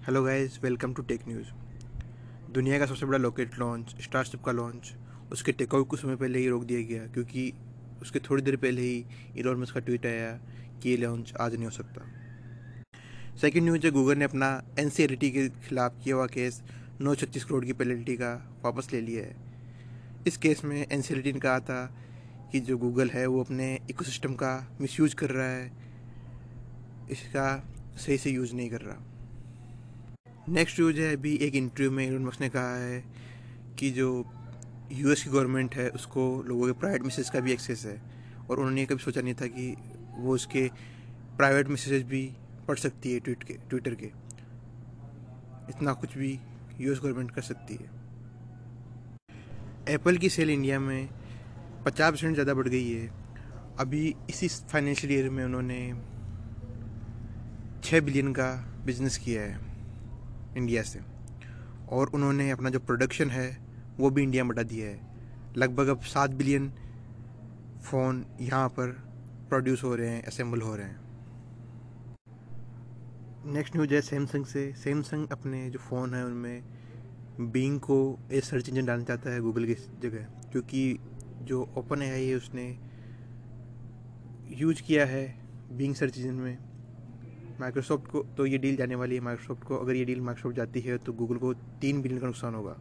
Hello guys welcome to tech news दुनिया का सबसे बड़ा लॉकेट लॉन्च स्टारशिप का लॉन्च उसके टेकआउट कुछ समय पहले ही रोक दिया गया, क्योंकि उसके थोड़ी देर पहले ही इलॉन मस्क का ट्वीट आया कि ये लॉन्च आज नहीं हो सकता। सेकेंड न्यूज़ है गूगल ने अपना एन के खिलाफ किया हुआ केस नौ छत्तीस करोड़ की पेनल्टी का वापस ले लिया है। इस केस में एनसीआरटी ने कहा था कि जो गूगल है, वो अपने इकोसिस्टम का मिसयूज कर रहा है, इसका सही से यूज़ नहीं कर रहा। नेक्स्ट न्यूज़ है अभी एक इंटरव्यू में इलोन मस्क ने कहा है कि जो यूएस की गवर्नमेंट है, उसको लोगों के प्राइवेट मैसेज का भी एक्सेस है। और उन्होंने कभी सोचा नहीं था कि वो उसके प्राइवेट मैसेज भी पढ़ सकती है ट्वीट के ट्विटर के। इतना कुछ भी यूएस गवर्नमेंट कर सकती है। एप्पल की सेल इंडिया में पचास परसेंट ज़्यादा बढ़ गई है। अभी इसी फाइनेंशियल ईयर में उन्होंने छः बिलियन का बिज़नेस किया है। इंडिया से। और उन्होंने अपना जो प्रोडक्शन है, वो भी इंडिया में बढ़ा दिया है। लगभग अब सात बिलियन फ़ोन यहाँ पर प्रोड्यूस हो रहे हैं असेंबल हो रहे हैं। नेक्स्ट न्यूज़ है सैमसंग से। सैमसंग अपने जो फ़ोन है उनमें बींग को एक सर्च इंजन डालना चाहता है गूगल की जगह, क्योंकि जो ओपन है ये उसने यूज़ किया है बींग सर्च इंजन में। माइक्रोसॉफ्ट को तो ये डील जाने वाली है माइक्रोसॉफ्ट को। अगर ये डील माइक्रोसॉफ्ट जाती है तो गूगल को तीन बिलियन का नुकसान होगा।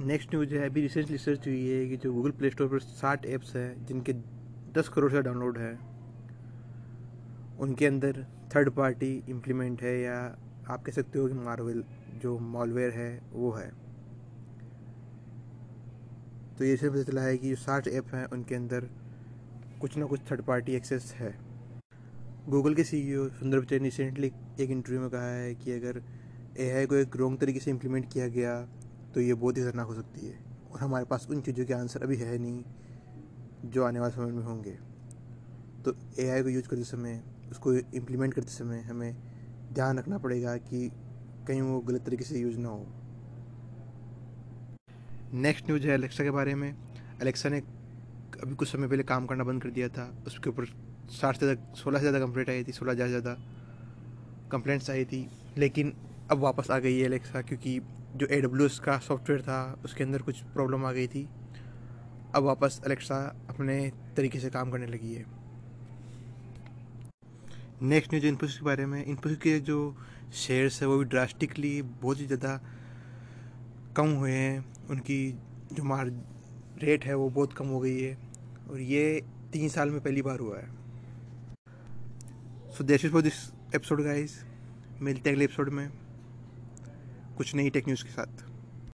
नेक्स्ट न्यूज़ है, अभी रिसेंट रिसर्च हुई है कि जो गूगल प्ले स्टोर पर साठ ऐप्स हैं, जिनके दस करोड़ से डाउनलोड है, उनके अंदर थर्ड पार्टी इम्प्लीमेंट है या आप कह सकते हो कि मार्वल जो मॉलवेयर है, वो है। तो ये सिर्फ़ पता चला है कि जो साठ ऐप हैं, उनके अंदर कुछ ना कुछ थर्ड पार्टी एक्सेस है। गूगल के सीईओ सुंदर पिचाई ने रिसेंटली एक इंटरव्यू में कहा है कि अगर एआई को एक रॉन्ग तरीके से इम्प्लीमेंट किया गया तो ये बहुत ही खतरनाक हो सकती है। और हमारे पास उन चीज़ों के आंसर अभी है नहीं, जो आने वाले समय में होंगे। तो एआई को यूज़ करते समय, उसको इम्प्लीमेंट करते समय हमें ध्यान रखना पड़ेगा कि कहीं वो गलत तरीके से यूज़ ना हो। नेक्स्ट न्यूज़ है अलेक्सा के बारे में। अलेक्सा ने अभी कुछ समय पहले काम करना बंद कर दिया था। उसके ऊपर साठ से ज़्यादा, सोलह से ज़्यादा कंप्लेंट आई थी, सोलह हज़ार ज़्यादा कंप्लेंट्स आई थी। लेकिन अब वापस आ गई है एलेक्सा क्योंकि जो ए का सॉफ्टवेयर था, उसके अंदर कुछ प्रॉब्लम आ गई थी। अब वापस अलेक्सा अपने तरीके से काम करने लगी है। नेक्स्ट न्यूज़ इन्फोसिस के बारे में। इन्फोसिस के जो शेयर्स है, वो भी ड्रास्टिकली बहुत ही ज़्यादा कम हुए हैं। उनकी जो मार रेट है, वो बहुत कम हो गई है। और ये तीन साल में पहली बार हुआ है। So that's is for this episode guys मिलते हैं अगले एपिसोड में। कुछ नई टेक न्यूज़ के साथ।